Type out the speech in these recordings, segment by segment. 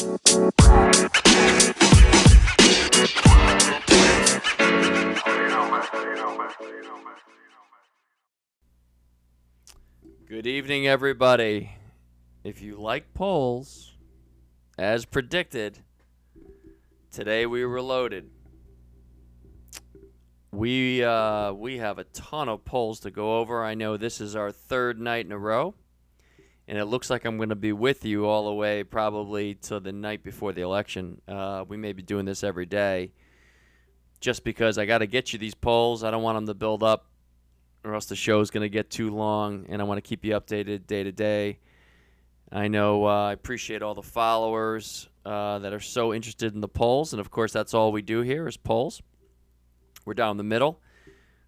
Good evening, everybody. If you like polls, as predicted, today we were loaded. We uh, we have a ton of polls to go over. I know this is our third night in a row, and it looks like I'm going to be with you all the way probably to the night before the election. Uh, we may be doing this every day, just because I got to get you these polls. I don't want them to build up, or else the show's going to get too long, and I want to keep you updated day to day. I know uh, I appreciate all the followers uh, that are so interested in the polls, and of course, that's all we do here is polls. We're down the middle.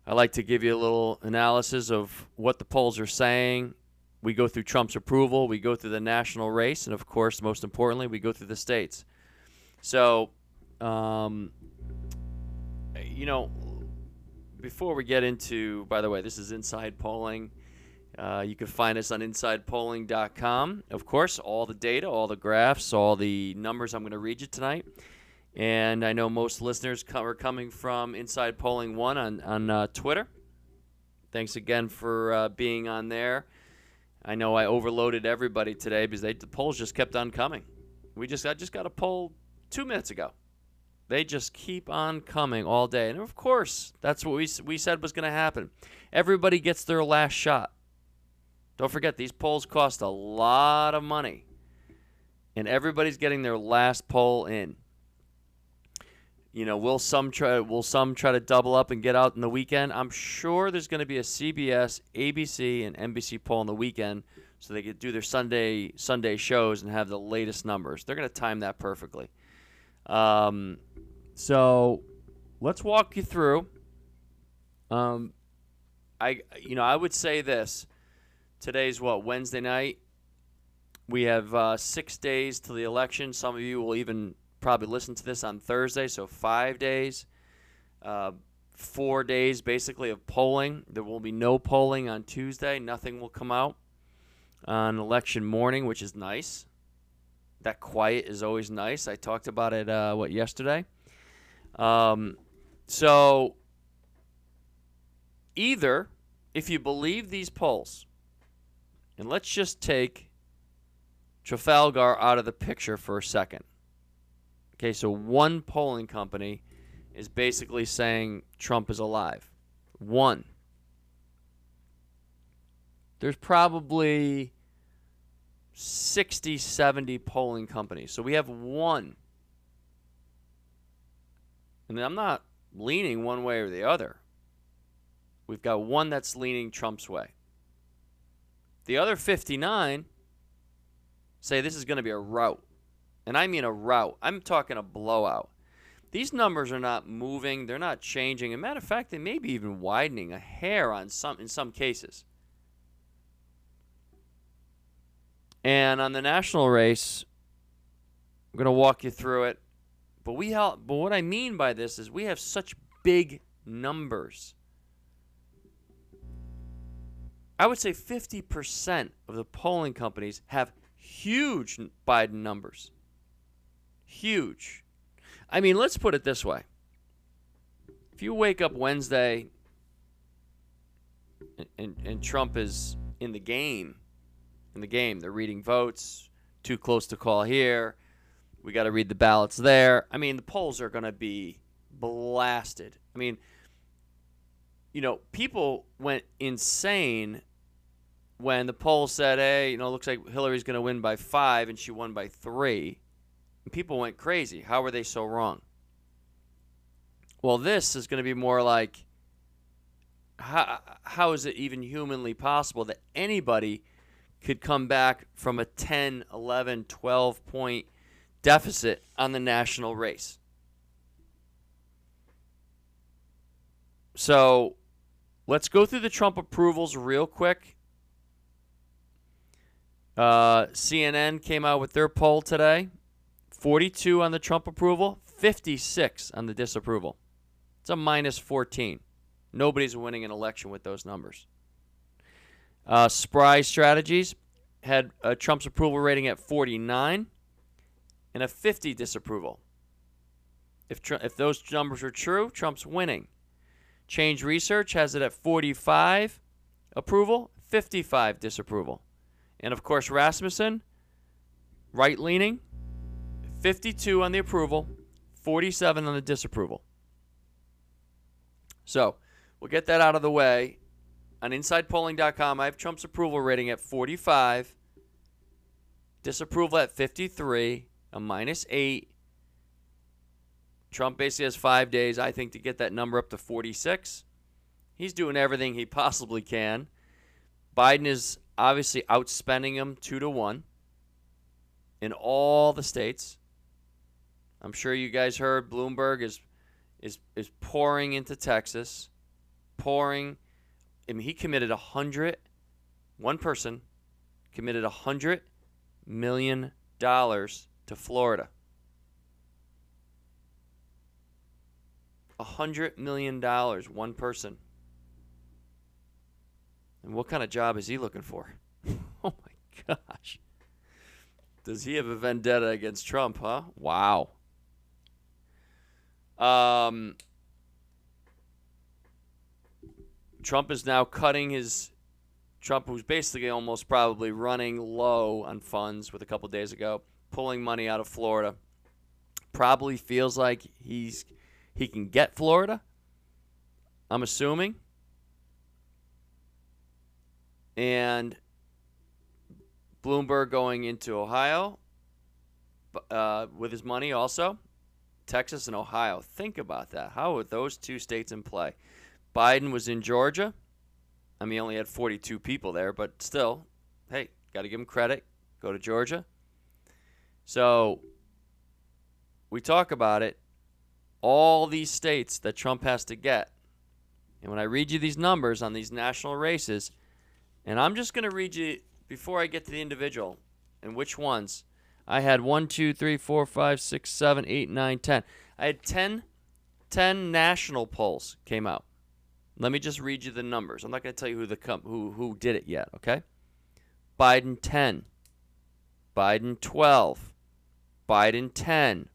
I like to give you a little analysis of what the polls are saying. We go through Trump's approval, we go through the national race, and of course, most importantly, we go through the states. So, um, you know, before we get into, by the way, this is Inside Polling. Uh, you can find us on InsidePolling.com. Of course, all the data, all the graphs, all the numbers I'm going to read you tonight. And I know most listeners are coming from Inside Polling One on on uh, Twitter. Thanks again for uh, being on there. I know I overloaded everybody today because they, the polls just kept on coming. We just I just got a poll two minutes ago. They just keep on coming all day, and of course that's what we we said was going to happen. Everybody gets their last shot. Don't forget these polls cost a lot of money, and everybody's getting their last poll in. You know, will some try will some try to double up and get out in the weekend? I'm sure there's going to be a CBS, ABC, and NBC poll in the weekend, so they could do their Sunday Sunday shows and have the latest numbers. They're going to time that perfectly. Um, so let's walk you through. Um, I you know I would say this. Today's what Wednesday night. We have uh, six days to the election. Some of you will even probably listen to this on Thursday, so five days, uh, four days basically of polling. There will be no polling on Tuesday. Nothing will come out on election morning, which is nice. That quiet is always nice. I talked about it uh, what yesterday. Um, so either, if you believe these polls, and let's just take Trafalgar out of the picture for a second. Okay, so one polling company is basically saying Trump is alive. One. There's probably 60, 70 polling companies. So we have one. And I'm not leaning one way or the other. We've got one that's leaning Trump's way. The other 59 say this is going to be a rout. And I mean a rout. I'm talking a blowout. These numbers are not moving, they're not changing. As a matter of fact, they may be even widening a hair on some in some cases. And on the national race, I'm going to walk you through it. But we have, but what I mean by this is we have such big numbers. I would say 50% of the polling companies have huge Biden numbers. Huge. I mean, let's put it this way. If you wake up Wednesday and, and, and Trump is in the game, in the game, they're reading votes, too close to call here, we got to read the ballots there. I mean, the polls are going to be blasted. I mean, you know, people went insane when the poll said, "Hey, you know, looks like Hillary's going to win by 5 and she won by 3." People went crazy. How were they so wrong? Well, this is going to be more like how, how is it even humanly possible that anybody could come back from a 10, 11, 12 point deficit on the national race? So let's go through the Trump approvals real quick. Uh, CNN came out with their poll today 42 on the Trump approval, 56 on the disapproval. It's a minus 14. Nobody's winning an election with those numbers. Uh, Spry Strategies had uh, Trump's approval rating at 49. and a 50 disapproval. If, if those numbers are true, Trump's winning. Change Research has it at 45 approval, 55 disapproval. And of course, Rasmussen, right leaning, 52 on the approval, 47 on the disapproval. So we'll get that out of the way. On InsidePolling.com, I have Trump's approval rating at 45, disapproval at 53, a minus 8. Trump basically has five days, I think, to get that number up to 46. He's doing everything he possibly can. Biden is obviously outspending him two to one in all the states. I'm sure you guys heard Bloomberg is is is pouring into Texas, pouring. I mean, he committed a hundred. One person committed a hundred million dollars to Florida. A hundred million dollars, one person. And what kind of job is he looking for? oh my gosh. Does he have a vendetta against Trump, huh? Wow. Um, Trump is now cutting his. Trump, who's basically almost probably running low on funds with a couple days ago, pulling money out of Florida, probably feels like he's he can get Florida. I'm assuming. And Bloomberg going into Ohio uh, with his money also. Texas and Ohio. Think about that. How are those two states in play? Biden was in Georgia. I mean, he only had 42 people there, but still, hey, got to give him credit. Go to Georgia. So we talk about it. All these states that Trump has to get. And when I read you these numbers on these national races, and I'm just going to read you before I get to the individual and which ones. I had 1, 2, 3, 4, 5, 6, 7, 8, 9, 10. I had 10, 10 national polls came out. Let me just read you the numbers. I'm not going to tell you who the com- who who did it yet, okay? Biden 10. Biden 12. Biden 10.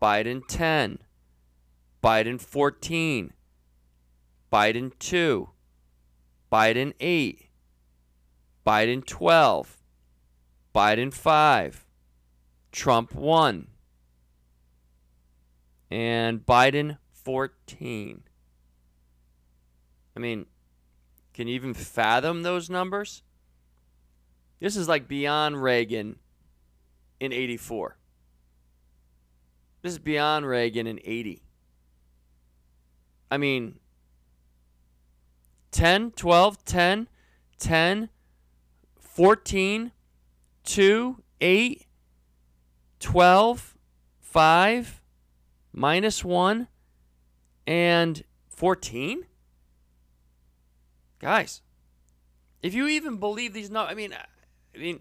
Biden 10. Biden 14. Biden 2. Biden 8. Biden 12, Biden 5, Trump 1, and Biden 14. I mean, can you even fathom those numbers? This is like beyond Reagan in 84. This is beyond Reagan in 80. I mean, 10, 12, 10, 10, 14, 2, 8, 12, 5, minus 1, and 14? Guys, if you even believe these numbers, I mean, I mean,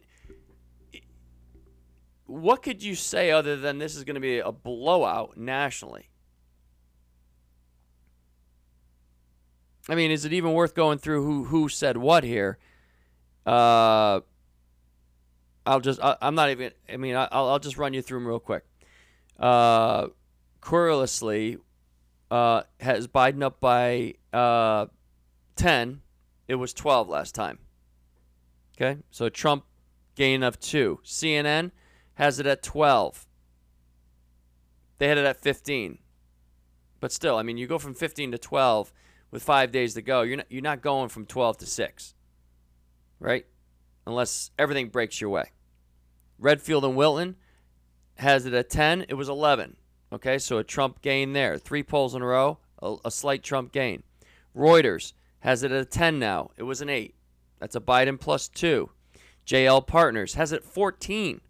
what could you say other than this is going to be a blowout nationally? I mean, is it even worth going through who who said what here? Uh, I'll just, I, am not even, I mean, I'll, I'll just run you through them real quick. Uh, Qriously, uh, has Biden up by uh, 10. It was 12 last time. Okay, so Trump gain of two. CNN has it at 12. They had it at 15. But still, I mean, you go from 15 to 12 with five days to go. You're not, you're not going from 12 to 6 right? Unless everything breaks your way. Redfield and Wilton has it at 10. It was 11. Okay, so a Trump gain there. Three polls in a row, a, a slight Trump gain. Reuters has it at a 10 now. It was an 8. That's a Biden plus 2. JL Partners has it 14.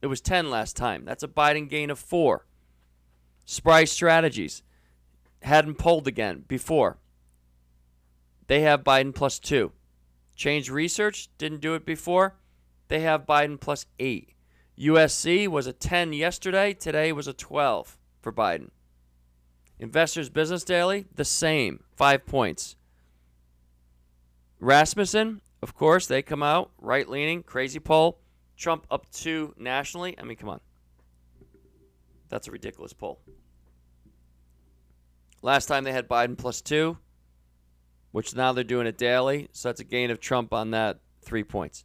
It was 10 last time. That's a Biden gain of 4. Spry Strategies hadn't polled again before. They have Biden plus 2. Change Research didn't do it before. They have Biden plus eight. USC was a 10 yesterday. Today was a 12 for Biden. Investors Business Daily, the same, five points. Rasmussen, of course, they come out right leaning, crazy poll. Trump up two nationally. I mean, come on. That's a ridiculous poll. Last time they had Biden plus two, which now they're doing it daily. So that's a gain of Trump on that three points.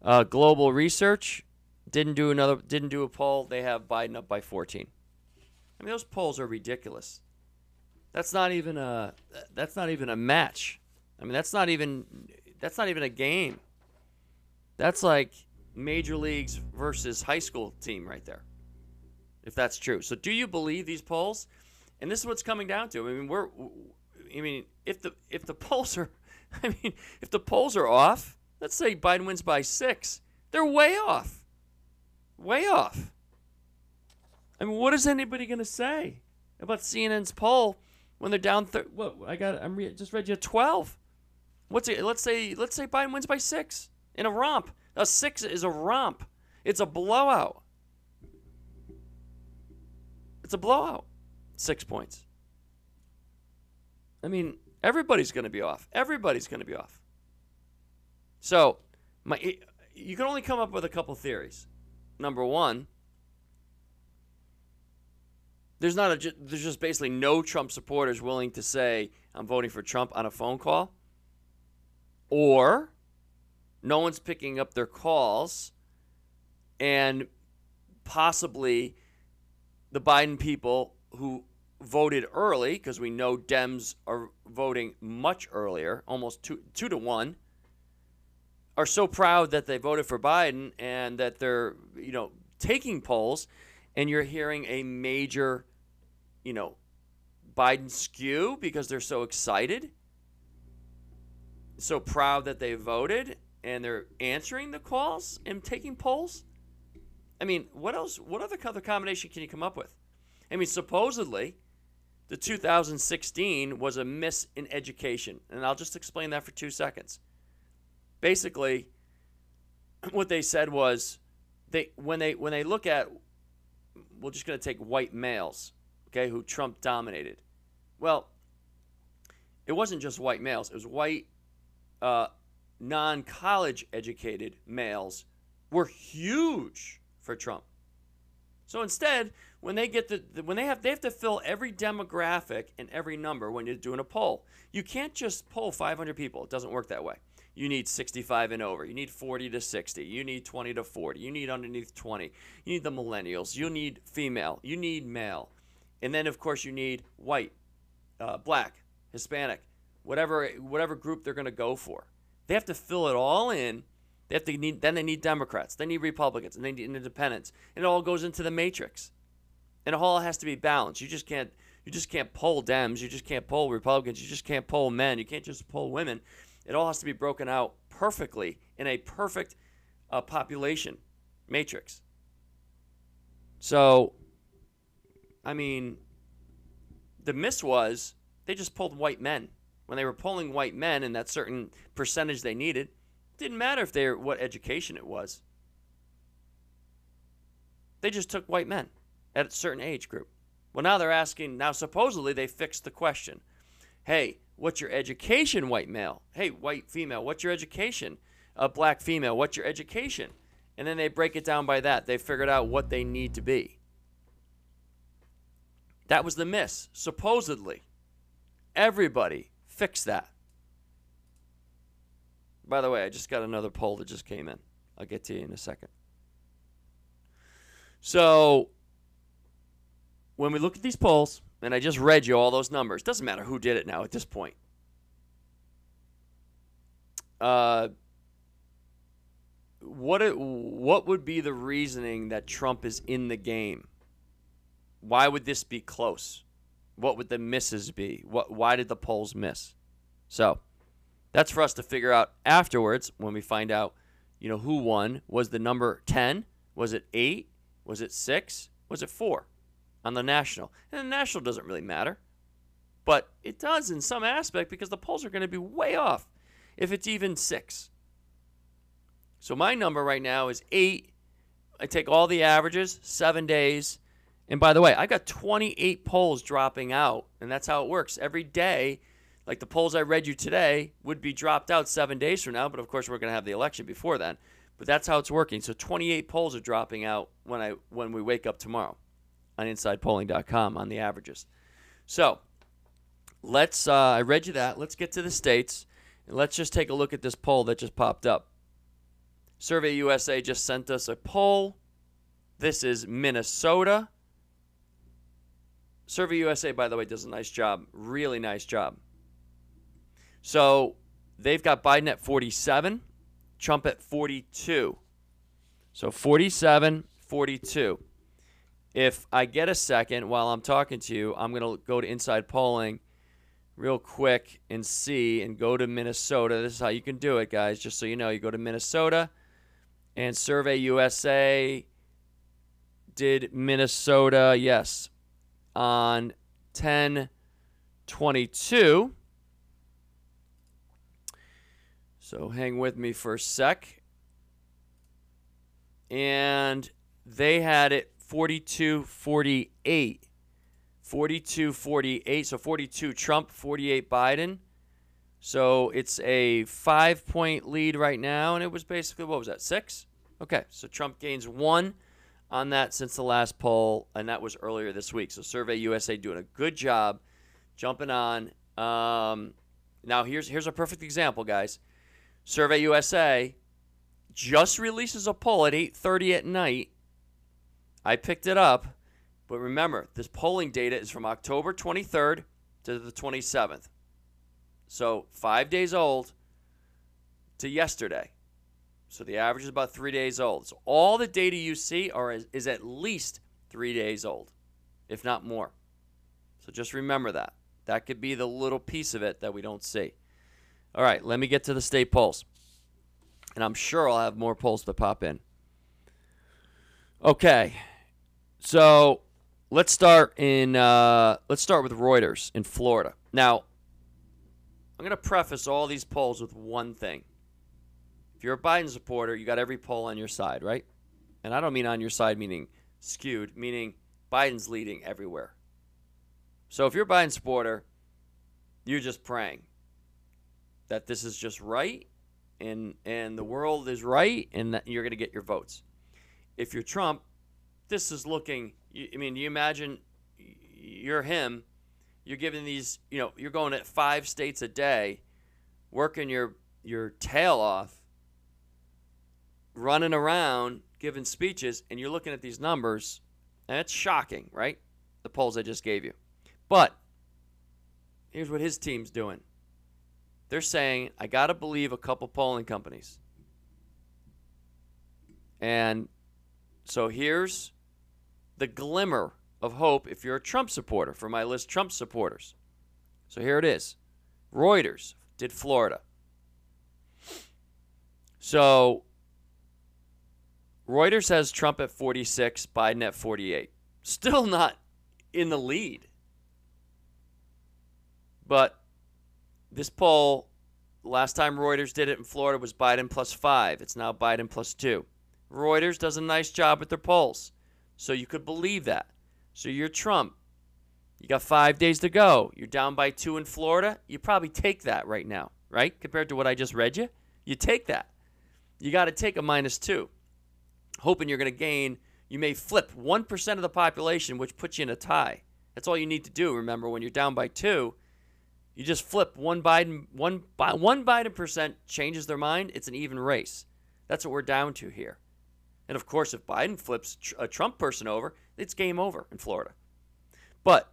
Uh, global research didn't do another didn't do a poll. They have Biden up by 14. I mean those polls are ridiculous. That's not even a that's not even a match. I mean that's not even that's not even a game. That's like major leagues versus high school team right there. If that's true. So do you believe these polls? And this is what's coming down to. I mean, we're I mean, if the if the polls are I mean, if the polls are off, let's say Biden wins by 6, they're way off. Way off. I mean, what is anybody going to say about CNN's poll when they're down thir- what I got I'm re- just read you a 12. What's it? Let's say let's say Biden wins by 6 in a romp. A 6 is a romp. It's a blowout. It's a blowout. 6 points. I mean, everybody's going to be off. Everybody's going to be off. So, my you can only come up with a couple theories. Number 1, there's not a there's just basically no Trump supporters willing to say I'm voting for Trump on a phone call, or no one's picking up their calls, and possibly the Biden people who voted early because we know Dems are voting much earlier, almost two two to one, are so proud that they voted for Biden and that they're you know taking polls, and you're hearing a major you know, Biden skew because they're so excited, so proud that they voted, and they're answering the calls and taking polls. I mean, what else? What other other combination can you come up with? I mean, supposedly, the 2016 was a miss in education, and I'll just explain that for two seconds. Basically, what they said was they when they when they look at we're just going to take white males okay, who Trump dominated. Well, it wasn't just white males, it was white, uh, non college educated males were huge for Trump. So instead, when they get the when they have they have to fill every demographic and every number when you're doing a poll. You can't just poll 500 people. It doesn't work that way. You need 65 and over. You need 40 to 60. You need 20 to 40. You need underneath 20. You need the millennials. You need female. You need male. And then, of course, you need white, uh, black, Hispanic, whatever whatever group they're going to go for. They have to fill it all in. They have to need. Then they need Democrats. They need Republicans, and they need independents. And it all goes into the matrix. And it all has to be balanced. You just can't. You just can't poll Dems. You just can't poll Republicans. You just can't poll men. You can't just poll women. It all has to be broken out perfectly in a perfect uh, population matrix. So I mean, the miss was they just pulled white men. When they were pulling white men in that certain percentage they needed, didn't matter if they were, what education it was. They just took white men at a certain age group. Well, now they're asking, now supposedly they fixed the question. Hey, what's your education, white male? Hey, white female, what's your education? A black female, what's your education? And then they break it down by that. They figured out what they need to be. That was the miss, supposedly. Everybody fixed that. By the way, I just got another poll that just came in. I'll get to you in a second. So, when we look at these polls, and I just read you all those numbers, doesn't matter who did it now at this point. Uh, what it, what would be the reasoning that Trump is in the game? Why would this be close? What would the misses be? What why did the polls miss? So, that's for us to figure out afterwards when we find out, you know, who won. Was the number 10? Was it 8? Was it 6? Was it 4 on the national? And the national doesn't really matter. But it does in some aspect because the polls are going to be way off if it's even 6. So my number right now is 8. I take all the averages, 7 days, and by the way, I got 28 polls dropping out, and that's how it works. Every day, like the polls I read you today, would be dropped out seven days from now, but of course we're going to have the election before then. But that's how it's working. So 28 polls are dropping out when I when we wake up tomorrow. on InsidePolling.com on the averages. So let's. Uh, I read you that. Let's get to the states, and let's just take a look at this poll that just popped up. Survey USA just sent us a poll. This is Minnesota. Survey USA, by the way, does a nice job. Really nice job. So they've got Biden at 47, Trump at 42. So 47, 42. If I get a second while I'm talking to you, I'm going to go to Inside Polling real quick and see and go to Minnesota. This is how you can do it, guys, just so you know. You go to Minnesota and Survey USA did Minnesota, yes, on 1022. So hang with me for a sec. And they had it 42 48. 42 48. So 42 Trump, 48 Biden. So it's a five point lead right now. And it was basically, what was that, six? Okay. So Trump gains one on that since the last poll, and that was earlier this week. So Survey USA doing a good job jumping on. Um, now here's here's a perfect example, guys. Survey USA just releases a poll at 8:30 at night. I picked it up, but remember, this polling data is from October 23rd to the 27th. So, 5 days old to yesterday. So the average is about 3 days old. So all the data you see are is, is at least 3 days old, if not more. So just remember that. That could be the little piece of it that we don't see. All right, let me get to the state polls. And I'm sure I'll have more polls to pop in. Okay. So let's start in uh, let's start with Reuters in Florida. Now, I'm going to preface all these polls with one thing. If you're a Biden supporter, you got every poll on your side, right? And I don't mean on your side meaning skewed, meaning Biden's leading everywhere. So if you're a Biden supporter, you're just praying that this is just right and and the world is right and that you're going to get your votes. If you're Trump, this is looking I mean, you imagine you're him, you're giving these, you know, you're going at 5 states a day, working your your tail off running around giving speeches and you're looking at these numbers and it's shocking, right? The polls I just gave you. But here's what his team's doing. They're saying, I got to believe a couple polling companies. And so here's the glimmer of hope if you're a Trump supporter for my list Trump supporters. So here it is. Reuters did Florida. So Reuters has Trump at 46, Biden at 48. Still not in the lead. But this poll, last time Reuters did it in Florida was Biden plus five. It's now Biden plus two. Reuters does a nice job with their polls. So you could believe that. So you're Trump. You got five days to go. You're down by two in Florida. You probably take that right now, right? Compared to what I just read you. You take that. You got to take a minus two hoping you're going to gain, you may flip 1% of the population, which puts you in a tie. That's all you need to do. Remember, when you're down by two, you just flip one Biden, one, one Biden percent changes their mind. It's an even race. That's what we're down to here. And of course, if Biden flips a Trump person over, it's game over in Florida. But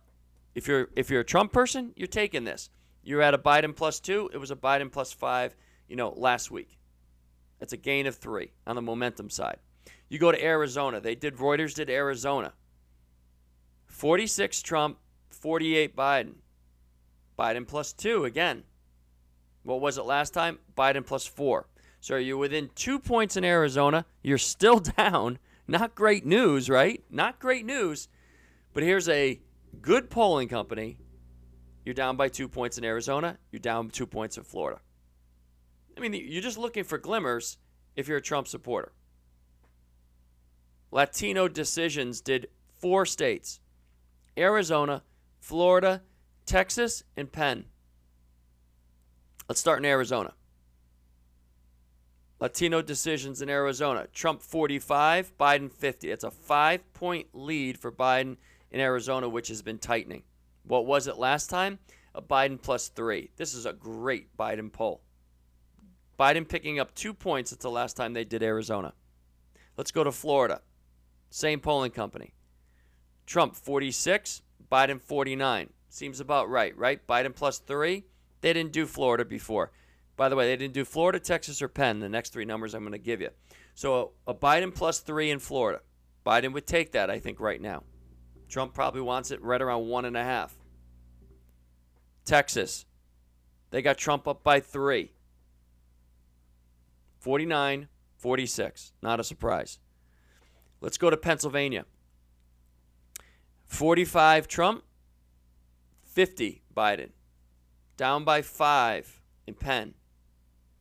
if you're if you're a Trump person, you're taking this. You're at a Biden plus two. It was a Biden plus five. You know, last week. It's a gain of three on the momentum side. You go to Arizona. They did Reuters did Arizona. 46 Trump, 48 Biden. Biden plus 2 again. What was it last time? Biden plus 4. So you're within 2 points in Arizona. You're still down. Not great news, right? Not great news. But here's a good polling company. You're down by 2 points in Arizona, you're down 2 points in Florida. I mean, you're just looking for glimmers if you're a Trump supporter. Latino decisions did four states Arizona, Florida, Texas, and Penn. Let's start in Arizona. Latino decisions in Arizona. Trump 45, Biden 50. It's a five point lead for Biden in Arizona, which has been tightening. What was it last time? A Biden plus three. This is a great Biden poll. Biden picking up two points It's the last time they did Arizona. Let's go to Florida. Same polling company. Trump 46, Biden 49. Seems about right, right? Biden plus three. They didn't do Florida before. By the way, they didn't do Florida, Texas, or Penn, the next three numbers I'm going to give you. So a, Biden plus three in Florida. Biden would take that, I think, right now. Trump probably wants it right around one and a half. Texas, they got Trump up by three. 49 46. Not a surprise. Let's go to Pennsylvania. 45 Trump, 50 Biden. Down by five in Penn.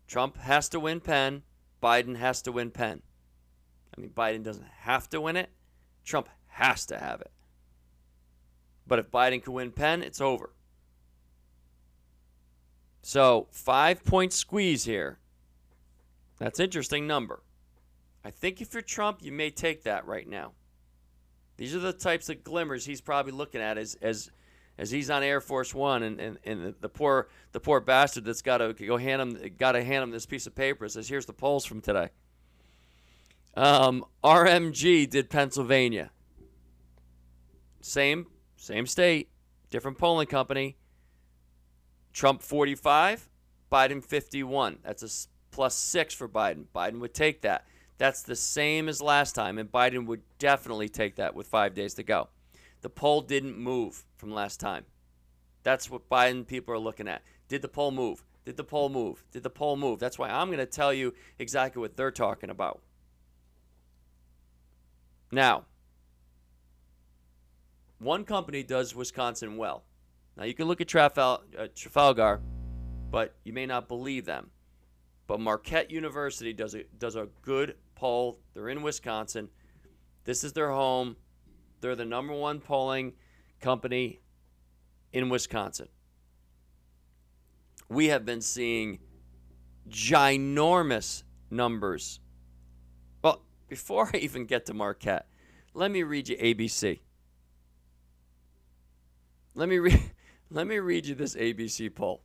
Trump has to win Penn. Biden has to win Penn. I mean, Biden doesn't have to win it. Trump has to have it. But if Biden can win Penn, it's over. So, five point squeeze here. That's interesting number. I think if you're Trump, you may take that right now. These are the types of glimmers he's probably looking at as as as he's on Air Force One, and, and, and the poor the poor bastard that's got to go hand him got to hand him this piece of paper says, "Here's the polls from today." Um, RMG did Pennsylvania. Same same state, different polling company. Trump 45, Biden 51. That's a plus six for Biden. Biden would take that. That's the same as last time, and Biden would definitely take that with five days to go. The poll didn't move from last time. That's what Biden people are looking at. Did the poll move? Did the poll move? Did the poll move? That's why I'm going to tell you exactly what they're talking about. Now, one company does Wisconsin well. Now, you can look at Trafal- uh, Trafalgar, but you may not believe them. But Marquette University does a, does a good poll. They're in Wisconsin. This is their home. They're the number one polling company in Wisconsin. We have been seeing ginormous numbers. Well, before I even get to Marquette, let me read you ABC. Let me read let me read you this ABC poll.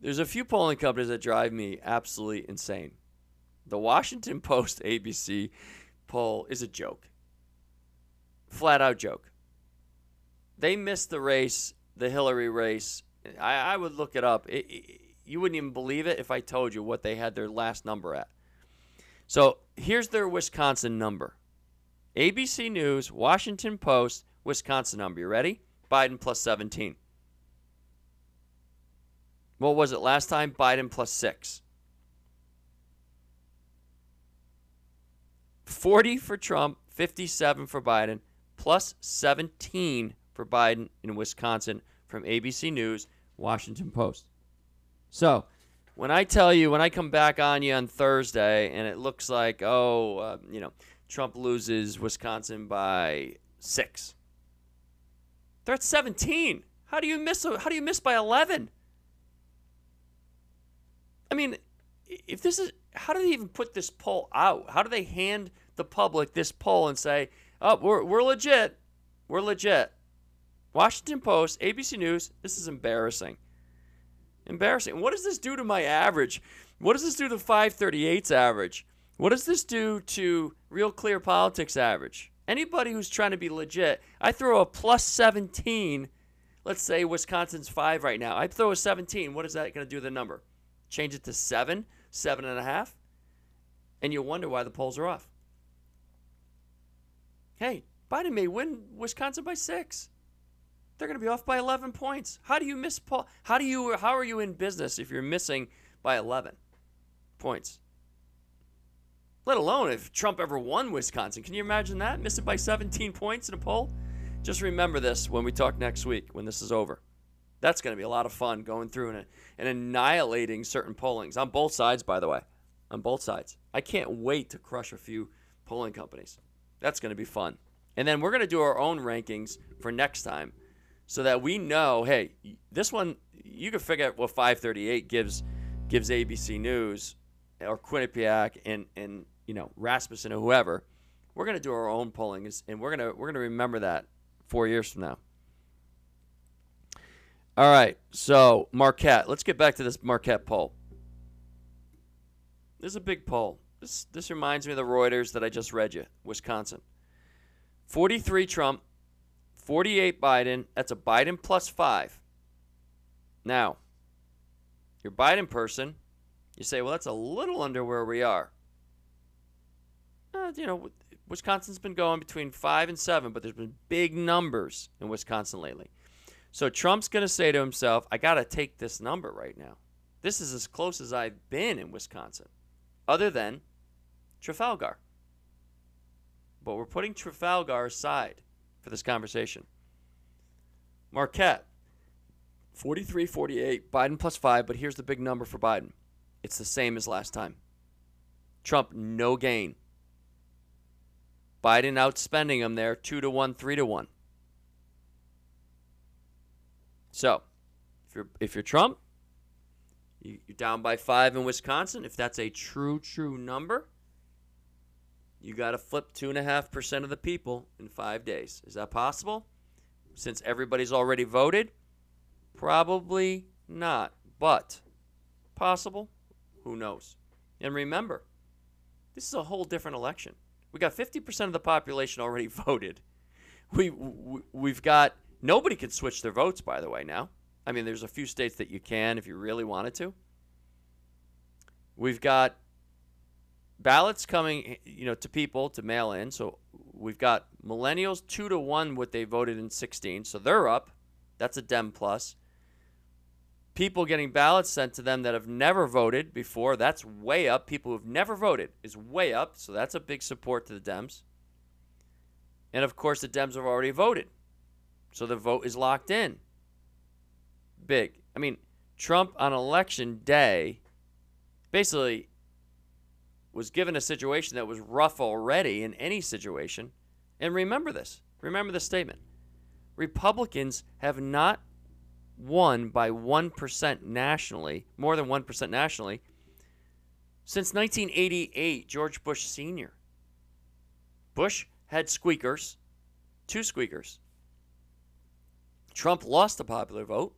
There's a few polling companies that drive me absolutely insane. The Washington Post ABC poll is a joke. Flat out joke. They missed the race, the Hillary race. I, I would look it up. It, it, you wouldn't even believe it if I told you what they had their last number at. So here's their Wisconsin number ABC News, Washington Post, Wisconsin number. You ready? Biden plus 17. What was it last time? Biden plus six. 40 for Trump, 57 for Biden, plus 17 for Biden in Wisconsin from ABC News, Washington Post. So, when I tell you, when I come back on you on Thursday and it looks like, oh, uh, you know, Trump loses Wisconsin by six, they're at 17. How do you miss? How do you miss by 11? I mean, if this is how do they even put this poll out? How do they hand the public this poll and say, "Oh, we're we're legit, we're legit"? Washington Post, ABC News. This is embarrassing. Embarrassing. What does this do to my average? What does this do to 538's average? What does this do to Real Clear Politics average? Anybody who's trying to be legit, I throw a plus 17. Let's say Wisconsin's five right now. I throw a 17. What is that going to do to the number? Change it to seven, seven and a half, and you wonder why the polls are off. Hey, Biden may win Wisconsin by six. They're going to be off by 11 points. How do you miss Paul? How do you? How are you in business if you're missing by 11 points? Let alone if Trump ever won Wisconsin. Can you imagine that? Miss it by 17 points in a poll? Just remember this when we talk next week, when this is over. That's going to be a lot of fun going through and, and annihilating certain pollings on both sides, by the way. On both sides. I can't wait to crush a few polling companies. That's going to be fun. And then we're going to do our own rankings for next time so that we know hey, this one, you can figure out what 538 gives, gives ABC News or Quinnipiac and and you know Rasmussen or whoever. We're going to do our own polling, and we're gonna we're gonna remember that four years from now. All right, so Marquette. Let's get back to this Marquette poll. This is a big poll. This this reminds me of the Reuters that I just read you, Wisconsin. 43 Trump, 48 Biden. That's a Biden plus 5. Now, your Biden person, you say, well, that's a little under where we are. Uh, you know, Wisconsin's been going between 5 and 7, but there's been big numbers in Wisconsin lately. So Trump's going to say to himself, I got to take this number right now. This is as close as I've been in Wisconsin, other than Trafalgar. But we're putting Trafalgar aside for this conversation. Marquette, 43 48, Biden plus 5, but here's the big number for Biden it's the same as last time. Trump, no gain. Biden outspending him there 2 to 1, 3 to 1. So, if you're if you're Trump, you're down by 5 in Wisconsin, if that's a true true number, you got to flip 2.5% of the people in 5 days. Is that possible? Since everybody's already voted? Probably not. But possible? Who knows? And remember, this is a whole different election. We got 50% of the population already voted. We, we we've got nobody can switch their votes by the way now. I mean there's a few states that you can if you really wanted to. We've got ballots coming, you know, to people to mail in. So we've got millennials 2 to 1 what they voted in 16. So they're up. That's a Dem plus people getting ballots sent to them that have never voted before. That's way up. People who've never voted is way up. So that's a big support to the Dems. And of course, the Dems have already voted. So the vote is locked in. Big. I mean, Trump on election day basically was given a situation that was rough already in any situation. And remember this. Remember this statement. Republicans have not won by 1% nationally, more than 1% nationally, since 1988, George Bush Sr. Bush had squeakers, two squeakers. Trump lost the popular vote.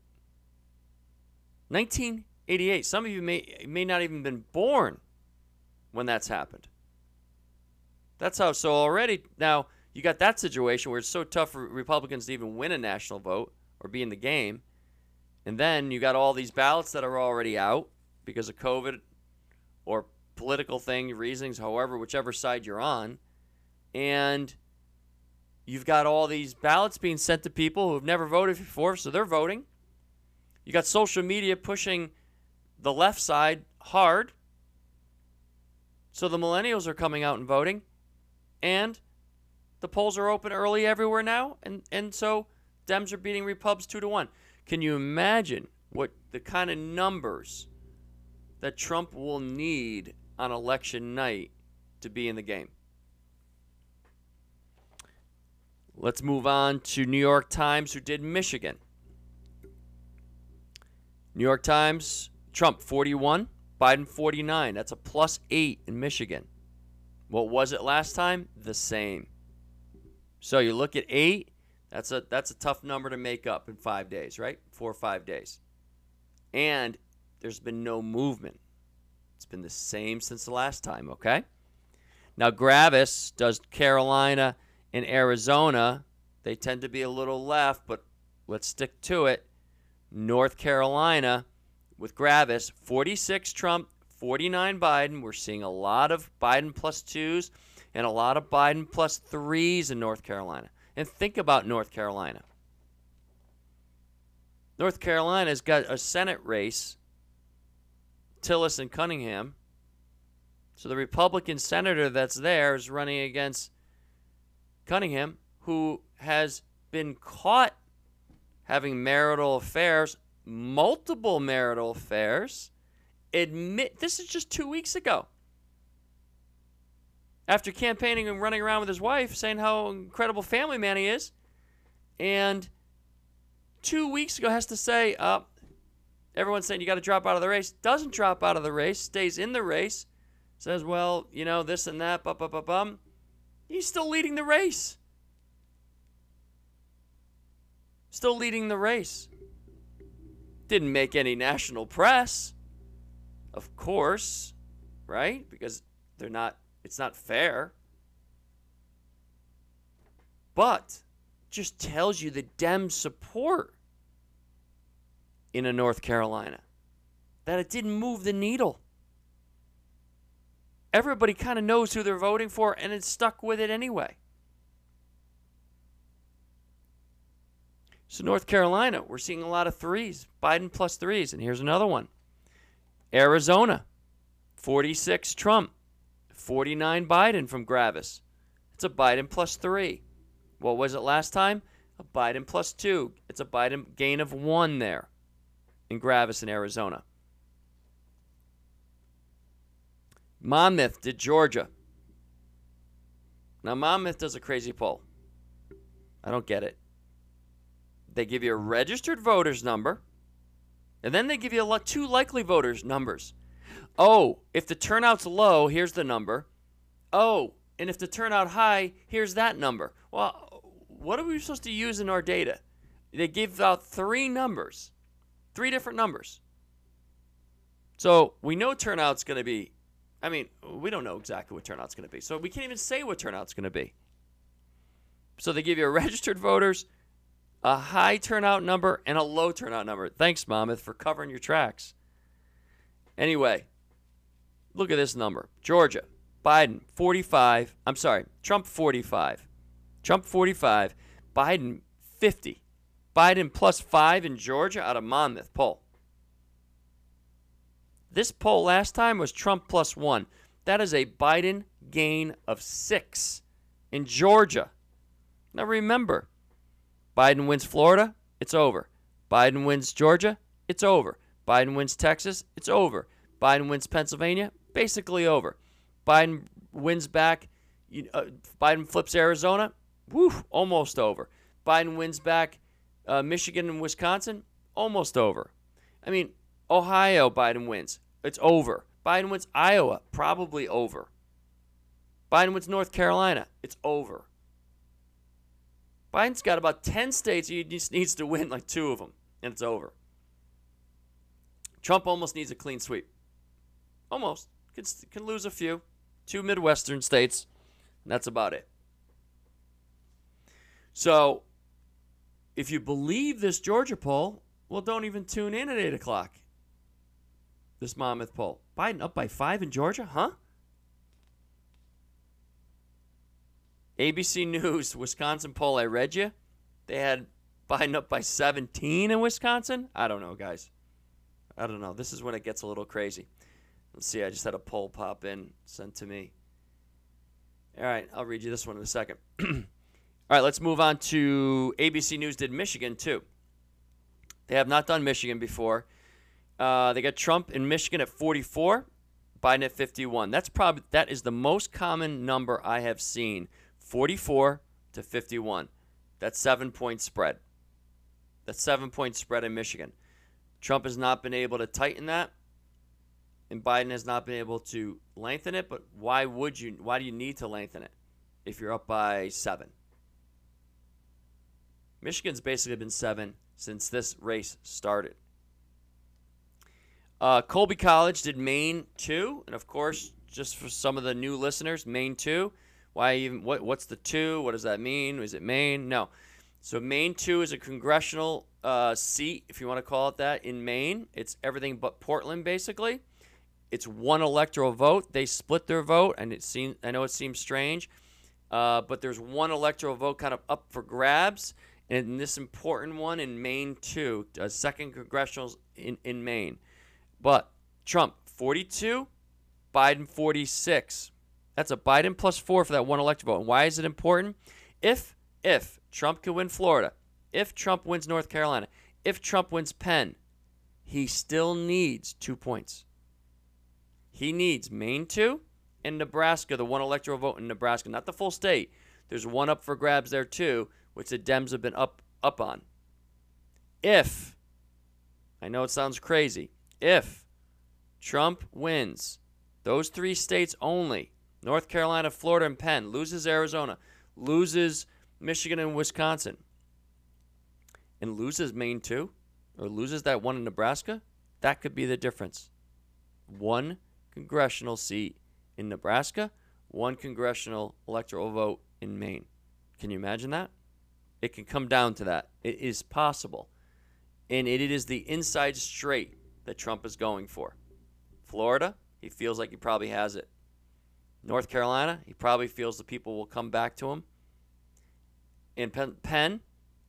1988. Some of you may may not even been born when that's happened. That's how so already now you got that situation where it's so tough for Republicans to even win a national vote or be in the game. And then you got all these ballots that are already out because of COVID or political thing reasons, however, whichever side you're on. And you've got all these ballots being sent to people who have never voted before, so they're voting. You got social media pushing the left side hard. So the millennials are coming out and voting. And the polls are open early everywhere now. And, and so Dems are beating Repubs 2 to 1. Can you imagine what the kind of numbers that Trump will need on election night to be in the game? Let's move on to New York Times, who did Michigan. New York Times, Trump 41, Biden 49. That's a plus eight in Michigan. What was it last time? The same. So you look at eight, that's a that's a tough number to make up in five days, right? Four or five days. And there's been no movement. It's been the same since the last time, okay? Now Gravis does Carolina and Arizona. They tend to be a little left, but let's stick to it. North Carolina with Gravis, 46 Trump, 49 Biden. We're seeing a lot of Biden plus twos and a lot of Biden plus threes in North Carolina. And think about North Carolina. North Carolina's got a Senate race, Tillis and Cunningham. So the Republican senator that's there is running against Cunningham, who has been caught having marital affairs, multiple marital affairs. Admit this is just two weeks ago after campaigning and running around with his wife saying how incredible family man he is. And two weeks ago has to say, uh, everyone's saying you got to drop out of the race. Doesn't drop out of the race, stays in the race. says, well, you know, this and that, bum, bum, bum, bum, he's still leading the race. Still leading the race. Didn't make any national press, of course, right? Because they're not, it's not fair. But just tells you the Dem support in a North Carolina. That it didn't move the needle. Everybody kind of knows who they're voting for and it's stuck with it anyway. So, North Carolina, we're seeing a lot of threes, Biden plus threes. And here's another one Arizona, 46 Trump, 49 Biden from Gravis. It's a Biden plus three. What was it last time? A Biden plus two. It's a Biden gain of one there in Gravis in Arizona. Monmouth did Georgia. Now, Monmouth does a crazy poll. I don't get it. They give you a registered voter's number, and then they give you two likely voters' numbers. Oh, if the turnout's low, here's the number. Oh, and if the turnout high, here's that number. Well, what are we supposed to use in our data? They give out three numbers, three different numbers. So we know turnout's going to be I mean, we don't know exactly what turnout's going to be. So we can't even say what turnout's going to be. So they give you a registered voters, a high turnout number, and a low turnout number. Thanks, Monmouth, for covering your tracks. Anyway, look at this number Georgia, Biden 45. I'm sorry, Trump 45. Trump 45, Biden 50. Biden plus five in Georgia out of Monmouth poll. This poll last time was Trump plus one. That is a Biden gain of six in Georgia. Now remember, Biden wins Florida, it's over. Biden wins Georgia, it's over. Biden wins Texas, it's over. Biden wins Pennsylvania, basically over. Biden wins back, uh, Biden flips Arizona, woo, almost over. Biden wins back uh, Michigan and Wisconsin, almost over. I mean, Ohio, Biden wins. It's over. Biden wins Iowa, probably over. Biden wins North Carolina, it's over. Biden's got about 10 states he just needs to win like two of them, and it's over. Trump almost needs a clean sweep. Almost. Can, can lose a few. Two Midwestern states, and that's about it. So, if you believe this Georgia poll, well, don't even tune in at 8 o'clock this Monmouth poll. Biden up by five in Georgia, huh? ABC News, Wisconsin poll, I read you. They had Biden up by 17 in Wisconsin. I don't know, guys. I don't know. This is when it gets a little crazy. Let's see. I just had a poll pop in sent to me. All right, I'll read you this one in a second. All right, let's move on to ABC News did Michigan too. They have not done Michigan before. Uh, they got Trump in Michigan at 44, Biden at 51. That's probably that is the most common number I have seen. 44 to 51. That's seven point spread. That's seven point spread in Michigan. Trump has not been able to tighten that, and Biden has not been able to lengthen it. But why would you? Why do you need to lengthen it if you're up by seven? Michigan's basically been seven since this race started. Uh, Colby College did Maine 2, and of course, just for some of the new listeners, Maine 2. Why even? What? What's the two? What does that mean? Is it Maine? No. So Maine 2 is a congressional uh, seat, if you want to call it that, in Maine. It's everything but Portland, basically. It's one electoral vote. They split their vote, and it seems I know it seems strange, uh, but there's one electoral vote kind of up for grabs. And this important one in Maine 2, a second congressional in, in Maine. But Trump 42, Biden 46. That's a Biden plus four for that one electoral vote. And why is it important? If if Trump can win Florida, if Trump wins North Carolina, if Trump wins Penn, he still needs two points. He needs Maine two and Nebraska, the one electoral vote in Nebraska, not the full state. There's one up for grabs there too, which the Dems have been up up on. If I know it sounds crazy, if Trump wins those three states only North Carolina, Florida, and Penn, loses Arizona, loses Michigan and Wisconsin, and loses Maine too, or loses that one in Nebraska, that could be the difference. One congressional seat in Nebraska, one congressional electoral vote in Maine. Can you imagine that? It can come down to that. It is possible. And it is the inside straight that Trump is going for. Florida, he feels like he probably has it. North Carolina, he probably feels the people will come back to him. In Penn,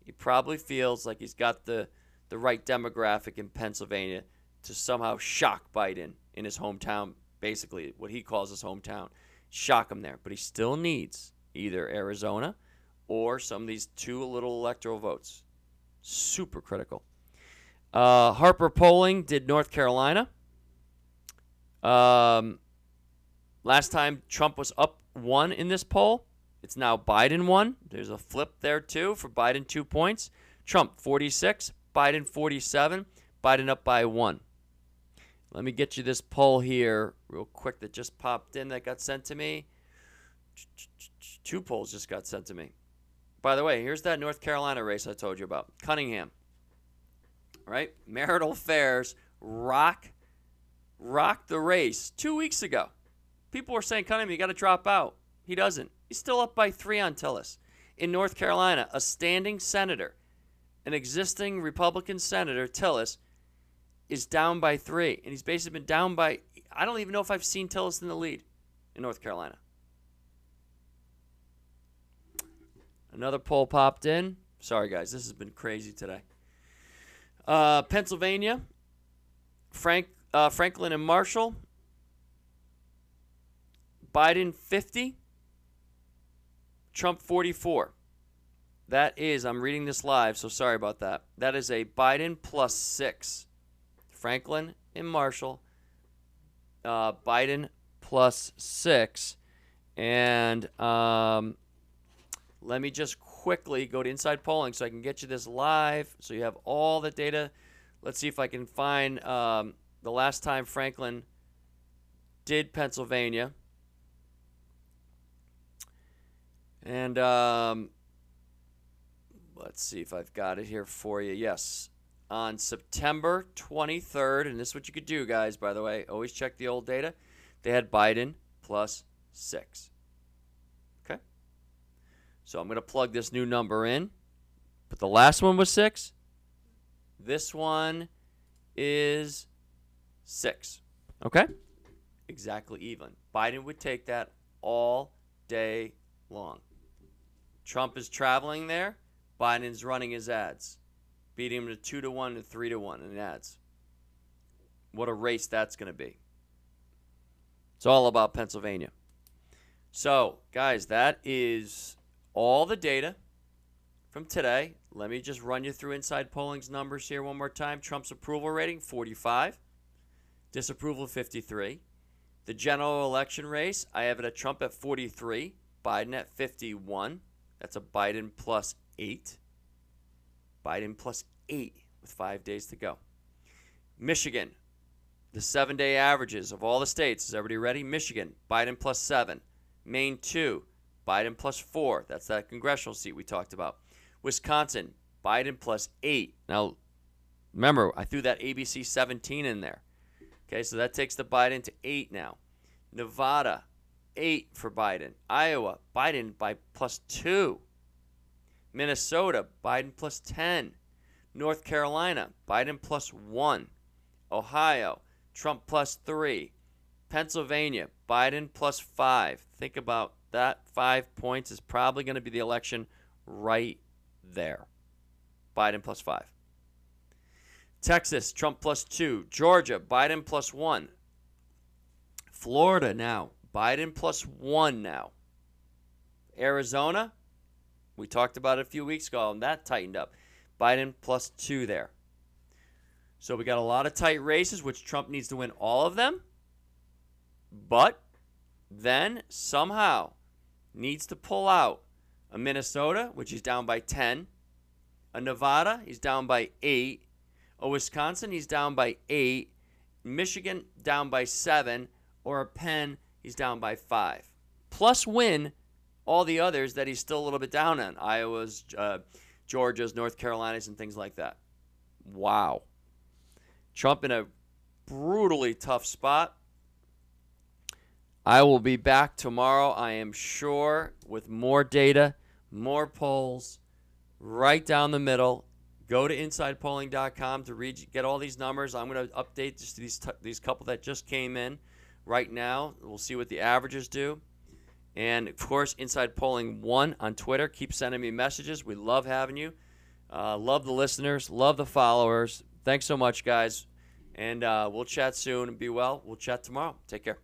he probably feels like he's got the, the right demographic in Pennsylvania to somehow shock Biden in his hometown, basically what he calls his hometown. Shock him there. But he still needs either Arizona or some of these two little electoral votes. Super critical. Uh, Harper Polling did North Carolina. Um, last time Trump was up one in this poll. It's now Biden one. There's a flip there too for Biden two points. Trump 46, Biden 47, Biden up by one. Let me get you this poll here real quick that just popped in that got sent to me. Two polls just got sent to me. By the way, here's that North Carolina race I told you about. Cunningham. Right? Marital affairs rock rocked the race two weeks ago. People were saying, Cunningham, you got to drop out. He doesn't. He's still up by three on Tillis. In North Carolina, a standing senator, an existing Republican senator, Tillis, is down by three. And he's basically been down by, I don't even know if I've seen Tillis in the lead in North Carolina. Another poll popped in. Sorry, guys, this has been crazy today. Uh, Pennsylvania, Frank uh, Franklin and Marshall. Biden 50, Trump 44. That is, I'm reading this live, so sorry about that. That is a Biden plus six. Franklin and Marshall, uh, Biden plus six. And um, let me just quickly go to Inside Polling so I can get you this live so you have all the data. Let's see if I can find um, the last time Franklin did Pennsylvania. And um, let's see if I've got it here for you. Yes. On September 23rd, and this is what you could do, guys, by the way. Always check the old data. They had Biden plus six. Okay. So I'm going to plug this new number in. But the last one was six. This one is six. Okay? Exactly even. Biden would take that all day long. Trump is traveling there. Biden's running his ads, beating him to two to one to three to one in ads. What a race that's going to be. It's all about Pennsylvania. So, guys, that is all the data from today. Let me just run you through inside polling's numbers here one more time. Trump's approval rating 45, disapproval 53. The general election race, I have it at Trump at 43, Biden at 51. That's a Biden plus eight. Biden plus eight with five days to go. Michigan, the seven day averages of all the states. Is everybody ready? Michigan, Biden plus seven. Maine, two. Biden plus four. That's that congressional seat we talked about. Wisconsin, Biden plus eight. Now, remember, I threw that ABC 17 in there. Okay, so that takes the Biden to eight now. Nevada, eight for Biden. Iowa, Biden by plus two. Minnesota, Biden plus 10. North Carolina, Biden plus one. Ohio, Trump plus three. Pennsylvania, Biden plus five. Think about that. Five points is probably going to be the election right there. Biden plus five. Texas, Trump plus two. Georgia, Biden plus one. Florida now, Biden plus one now. Arizona, we talked about it a few weeks ago, and that tightened up. Biden plus two there. So we got a lot of tight races, which Trump needs to win all of them. But then somehow needs to pull out a Minnesota, which is down by 10, a Nevada, he's down by 8, a Wisconsin, he's down by 8, Michigan down by 7, or a Penn, he's down by five. Plus win all the others that he's still a little bit down on Iowa's, uh, Georgia's, North Carolina's, and things like that. Wow. Trump in a brutally tough spot. I will be back tomorrow, I am sure, with more data, more polls, right down the middle. Go to insidepolling.com to read, get all these numbers. I'm going to update just these t- these couple that just came in right now. We'll see what the averages do. And of course, Inside Polling One on Twitter. Keep sending me messages. We love having you. Uh, love the listeners. Love the followers. Thanks so much, guys. And uh, we'll chat soon. Be well. We'll chat tomorrow. Take care.